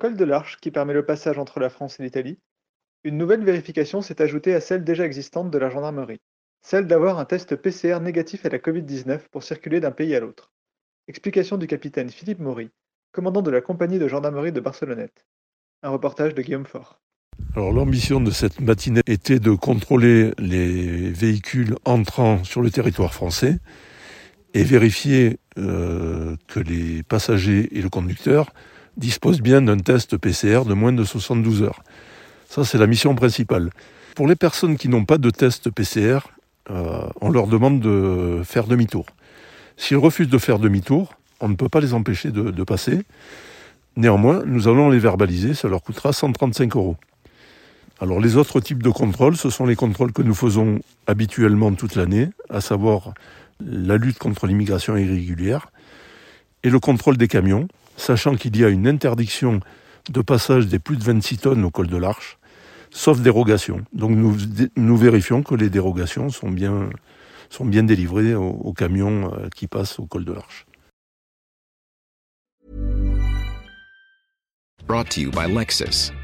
Col de l'Arche, qui permet le passage entre la France et l'Italie, une nouvelle vérification s'est ajoutée à celle déjà existante de la gendarmerie, celle d'avoir un test PCR négatif à la Covid-19 pour circuler d'un pays à l'autre. Explication du capitaine Philippe Maury, commandant de la compagnie de gendarmerie de Barcelonnette. Un reportage de Guillaume Faure. Alors l'ambition de cette matinée était de contrôler les véhicules entrant sur le territoire français et vérifier euh, que les passagers et le conducteur dispose bien d'un test PCR de moins de 72 heures. Ça, c'est la mission principale. Pour les personnes qui n'ont pas de test PCR, euh, on leur demande de faire demi-tour. S'ils refusent de faire demi-tour, on ne peut pas les empêcher de, de, passer. Néanmoins, nous allons les verbaliser, ça leur coûtera 135 euros. Alors les autres types de contrôles, ce sont les contrôles que nous faisons habituellement toute l'année, à savoir la lutte contre l'immigration irrégulière et le contrôle des camions, sachant qu'il y a une interdiction de passage des plus de 26 tonnes au col de l'Arche, sauf dérogation. Donc nous, vérifions que les dérogations sont bien, sont bien délivrées aux, aux camions euh, qui passent au col de l'Arche. Brought to you by Lexus.